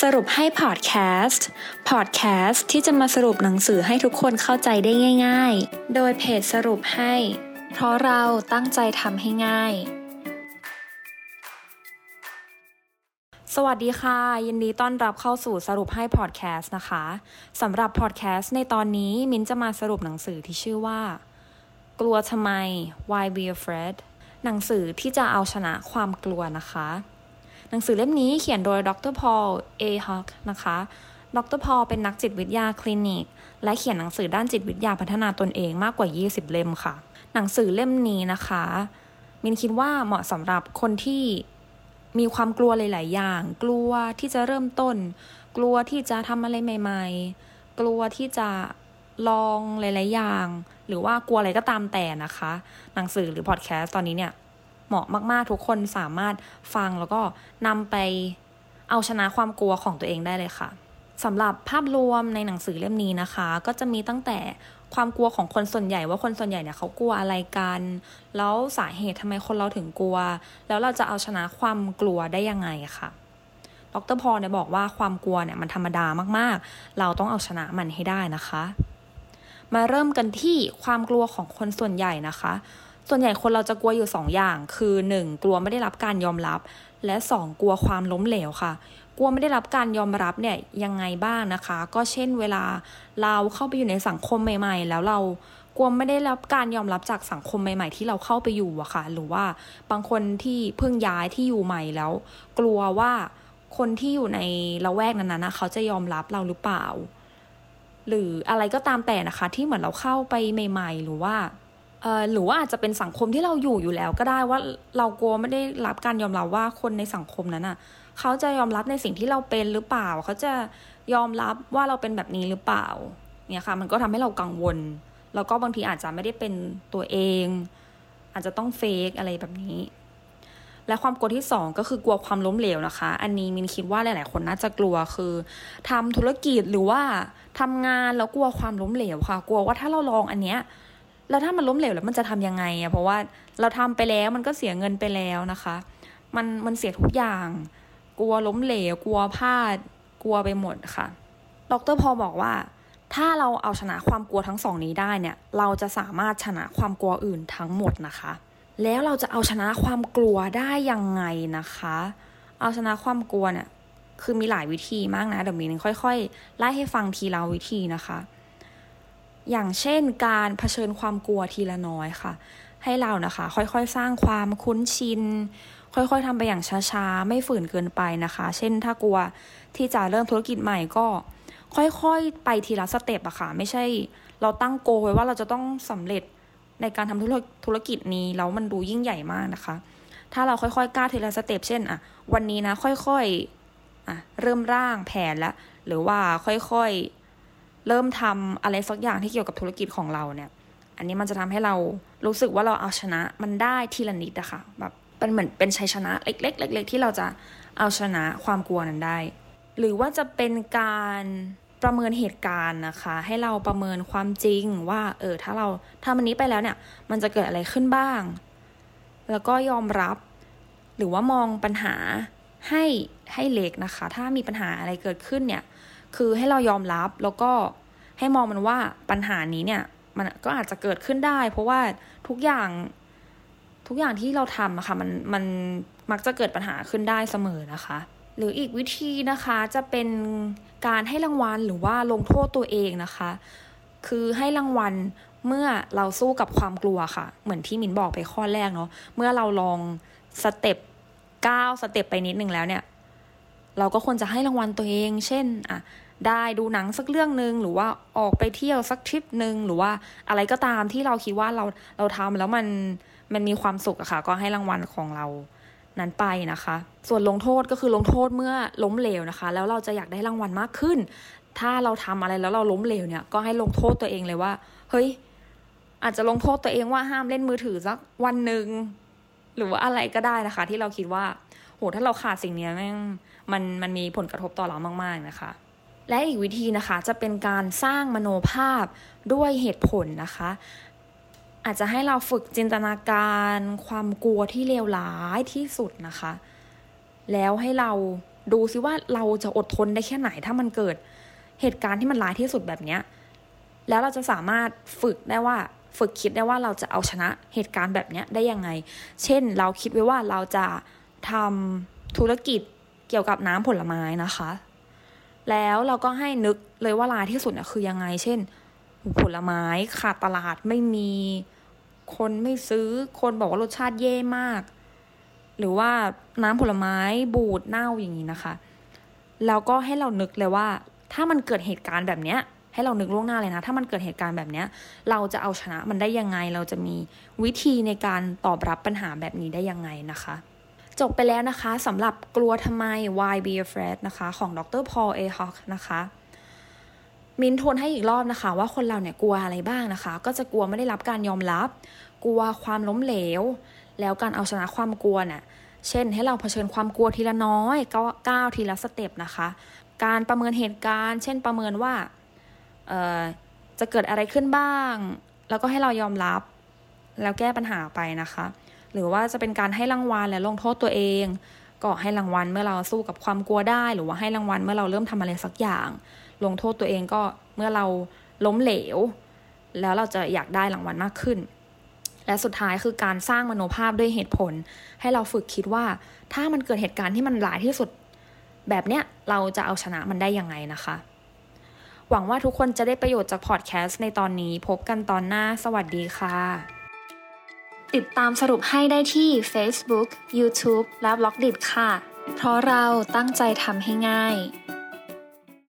สรุปให้พอดแคสต์ พอดแคสต์ที่จะมาสรุปหนังสือให้ทุกคนเข้าใจได้ง่าย ๆ โดยเพจสรุปให้ เพราะเราตั้งใจทำให้ง่าย สวัสดีค่ะ ยินดีต้อนรับเข้าสู่สรุปให้พอดแคสต์นะคะสำหรับพอดแคสต์ในตอนนี้มิ้นจะมาสรุปหนังสือที่ชื่อว่า กลัวทำไม Why Be Afraid หนังสือที่จะเอาชนะความกลัวนะคะ หนังสือเล่มนี้เขียนโดยดรพอลเอฮอกนะคะ ดรพอลเป็นนักจิตวิทยาคลินิก และเขียนหนังสือด้านจิตวิทยาพัฒนาตนเองมากกว่า 20 เล่มค่ะ หนังสือเล่มนี้นะคะ มินคิดว่าเหมาะสำหรับคนที่มีความกลัวหลาย ๆ อย่าง กลัวที่จะเริ่มต้น กลัวที่จะทำอะไรใหม่ ๆ กลัวที่จะลองหลาย ๆ อย่าง หรือว่ากลัวอะไรก็ตามแต่นะคะ หนังสือหรือพอดแคสต์ตอนนี้เนี่ย เหมาะมากๆ ทุกคนสามารถฟังแล้วก็นำไปเอาชนะความกลัวของตัวเองได้เลยค่ะสำหรับภาพรวมในหนังสือเล่มนี้นะคะ ก็จะมีตั้งแต่ความกลัวของคนส่วนใหญ่ว่าคนส่วนใหญ่เนี่ยเขากลัวอะไรกัน แล้วสาเหตุทำไมคนเราถึงกลัว แล้วเราจะเอาชนะความกลัวได้ยังไงค่ะ ดรพอเนี่ยบอกว่าความกลัวเนี่ยมันธรรมดามากๆ เราต้องเอาชนะมันให้ได้นะคะ มาเริ่มกันที่ความกลัวของคนส่วนใหญ่นะคะ ส่วนใหญ่คนเราจะกลัวอยู่2ออย่าง คือ 1. กลัวไม่ได้รับการยอมรับ และ 2. กลัวความล้มเหลวค่ะ กลัวไม่ได้รับการยอมรับเนี่ยยังไงบ้างนะคะ ก็เช่นเวลาเราเข้าไปอยู่ในสังคมใหม่ ๆ แล้วเรากลัวไม่ได้รับการยอมรับจากสังคมใหม่ ๆ ที่เราเข้าไปอยู่อะค่ะ หรือว่าบางคนที่เพิ่งย้ายที่อยู่ใหม่แล้ว กลัวว่าคนที่อยู่ในละแวกนั้นนะเขาจะยอมรับเราหรือเปล่า หรืออะไรก็ตามแต่นะคะ ที่เหมือนเราเข้าไปใหม่ ๆ หรือว่า หรือว่าอาจจะเป็นสังคมที่เราอยู่อยู่แล้วก็ได้ว่าเรากลัวไม่ได้รับการยอมรับว่าคนในสังคมนั้นอะ เขาจะยอมรับในสิ่งที่เราเป็นหรือเปล่า เขาจะยอมรับว่าเราเป็นแบบนี้หรือเปล่าเนี่ยค่ะ มันก็ทำให้เรากังวล แล้วก็บางทีอาจจะไม่ได้เป็นตัวเอง อาจจะต้องเฟกอะไรแบบนี้ และความกลัวที่สองก็คือกลัวความล้มเหลวนะคะ อันนี้มินคิดว่าหลาย ๆ คนน่าจะกลัวคือทำธุรกิจหรือว่าทำงานแล้วกลัวความล้มเหลวค่ะ กลัวว่าถ้าเราลองอันเนี้ย แล้วถ้ามันล้มเหลวแล้วมันจะทำยังไงอะเพราะว่าเราทำไปแล้วมันก็เสียเงินไปแล้วนะคะ มันมันเสียทุกอย่าง กลัวล้มเหลว กลัวพลาด กลัวไปหมดค่ะ ดรพอบอกว่า ถ้าเราเอาชนะความกลัวทั้งสองนี้ได้เนี่ย เราจะสามารถชนะความกลัวอื่นทั้งหมดนะคะ แล้วเราจะเอาชนะความกลัวได้ยังไงนะคะ เอาชนะความกลัวเนี่ยคือมีหลายวิธีมากนะเดี๋ยวมีนค่อยๆไล่ให้ฟังทีละวิธีนะคะ อย่างเช่นการเผชิญความกลัวทีละน้อยค่ะ ให้เรานะคะ ค่อยๆ สร้างความคุ้นชิน ค่อยๆทำไปอย่างช้าๆ ไม่ฝืนเกินไปนะคะ เช่นถ้ากลัวที่จะเริ่มธุรกิจใหม่ก็ ค่อยๆ ไปทีละสเต็ปอะค่ะ ไม่ใช่เราตั้งโกไว้ว่าเราจะต้องสำเร็จในการทำธุรกิจนี้แล้วมันดูยิ่งใหญ่มากนะคะ ถ้าเราค่อยๆกล้าทีละสเต็ปเช่นอะวันนี้นะค่อยๆอะเริ่มร่างแผนล้วหรือว่าค่อยๆ เริ่มทำอะไรสักอย่างที่เกี่ยวกับธุรกิจของเราเนี่ย อันนี้มันจะทำให้เรารู้สึกว่าเราเอาชนะมันได้ทีละนิดอะค่ะแบบเป็นเหมือนเป็นชัยชนะเล็กๆเล็กๆที่เราจะเอาชนะความกลัวนั้นได้ หรือว่าจะเป็นการประเมินเหตุการณ์นะคะ ให้เราประเมินความจริงว่า เออถ้าเราทำอันนี้ไปแล้วเนี่ย มันจะเกิดอะไรขึ้นบ้าง แล้วก็ยอมรับ หรือว่ามองปัญหาให้ให้เล็กนะคะ ถ้ามีปัญหาอะไรเกิดขึ้นเนี่ย คือให้เรายอมรับแล้วก็ให้มองมันว่าปัญหานี้เนี่ย มันก็อาจจะเกิดขึ้นได้ เพราะว่าทุกอย่างทุกอย่างที่เราทำอะค่ะมันมันมักจะเกิดปัญหาขึ้นได้เสมอนะคะ หรืออีกวิธีนะคะจะเป็นการให้รางวัลหรือว่าลงโทษตัวเองนะคะ คือให้รางวัลเมื่อเราสู้กับความกลัวค่ะ เหมือนที่มินบอกไปข้อแรกเนาะเมื่อเราลองสเต็ปก้าวสเต็ปไปนิดนึงแล้วเนี่ย เราก็ควรจะให้รางวัลตัวเอง เช่นอะได้ดูหนังสักเรื่องหนึ่งหรือว่าออกไปเที่ยวสักทริปหนึ่งหรือว่าอะไรก็ตามที่เราคิดว่าเราเราทำแล้วมันมันมีความสุขอะค่ะ ก็ให้รางวัลของเรานั้นไปนะคะ ส่วนลงโทษก็คือลงโทษเมื่อล้มเหลวนะคะ แล้วเราจะอยากได้รางวัลมากขึ้น ถ้าเราทำอะไรแล้วเราล้มเหลวเนี่ย ก็ให้ลงโทษตัวเองเลยว่า เฮ้ย อาจจะลงโทษตัวเองว่าห้ามเล่นมือถือสักวันหนึ่งหรือว่าอะไรก็ได้นะคะ ที่เราคิดว่า โหถ้าเราขาดสิ่งนี้แม่งมันมันมีผลกระทบต่อเรามากๆนะคะ และอีกวิธีนะคะจะเป็นการสร้างมโนภาพด้วยเหตุผลนะคะ อาจจะให้เราฝึกจินตนาการความกลัวที่เลวร้ายที่สุดนะคะ แล้วให้เราดูซิว่าเราจะอดทนได้แค่ไหนถ้ามันเกิดเหตุการณ์ที่มันร้ายที่สุดแบบเนี้ยแล้วเราจะสามารถฝึกได้ว่าฝึกคิดได้ว่าเราจะเอาชนะเหตุการณ์แบบเนี้ยได้ยังไง เช่น เราคิดไว้ว่าเราจะ ทำธุรกิจเกี่ยวกับน้ำผลไม้นะคะ แล้วเราก็ให้นึกเลยว่ารายที่สุดน่ะคือยังไง เช่น ผลไม้ขาดตลาดไม่มีคนไม่ซื้อคนบอกว่ารสชาติเย่มาก หรือว่าน้ำผลไม้บูดเน่าอย่างนี้นะคะแล้วก็ให้เรานึกเลยว่า ถ้ามันเกิดเหตุการณ์แบบเนี้ย ให้เรานึกล่วงหน้าเลยนะ ถ้ามันเกิดเหตุการณ์แบบเนี้ย เราจะเอาชนะมันได้ยังไง เราจะมีวิธีในการตอบรับปัญหาแบบนี้ได้ยังไงนะคะ จบไปแล้วนะคะสำหรับกลัวทำไม Why Be Afraid นะคะของดร Paul A. Hock นะคะมินทวนให้อีกรอบนะคะ ว่าคนเราเนี่ยกลัวอะไรบ้างนะคะ ก็จะกลัวไม่ได้รับการยอมรับ กลัวความล้มเหลว แล้วการเอาชนะความกลัวเนี่ยเช่น ให้เราเผชิญความกลัวทีละน้อยก็ก้าวทีละสเต็ปนะคะ การประเมินเหตุการณ์ เช่นประเมินว่าจะเกิดอะไรขึ้นบ้าง แล้วก็ให้เรายอมรับ แล้วแก้ปัญหาไปนะคะ หรือว่าจะเป็นการให้รางวัลและลงโทษตัวเอง ก็ให้รางวัลเมื่อเราสู้กับความกลัวได้ หรือว่าให้รางวัลเมื่อเราเริ่มทำอะไรสักอย่าง ลงโทษตัวเองก็เมื่อเราล้มเหลว แล้วเราจะอยากได้รางวัลมากขึ้น และสุดท้ายคือการสร้างมโนภาพด้วยเหตุผล ให้เราฝึกคิดว่า ถ้ามันเกิดเหตุการณ์ที่มันร้ายที่สุด แบบเนี้ยเราจะเอาชนะมันได้ยังไงนะคะหวังว่าทุกคนจะได้ประโยชน์จากพอดแคสต์ในตอนนี้ พบกันตอนหน้า สวัสดีค่ะ ติดตามสรุปให้ได้ที่ Facebook, YouTube และ b ล็อกดิค่ะ เพราะเราตั้งใจทำให้ง่าย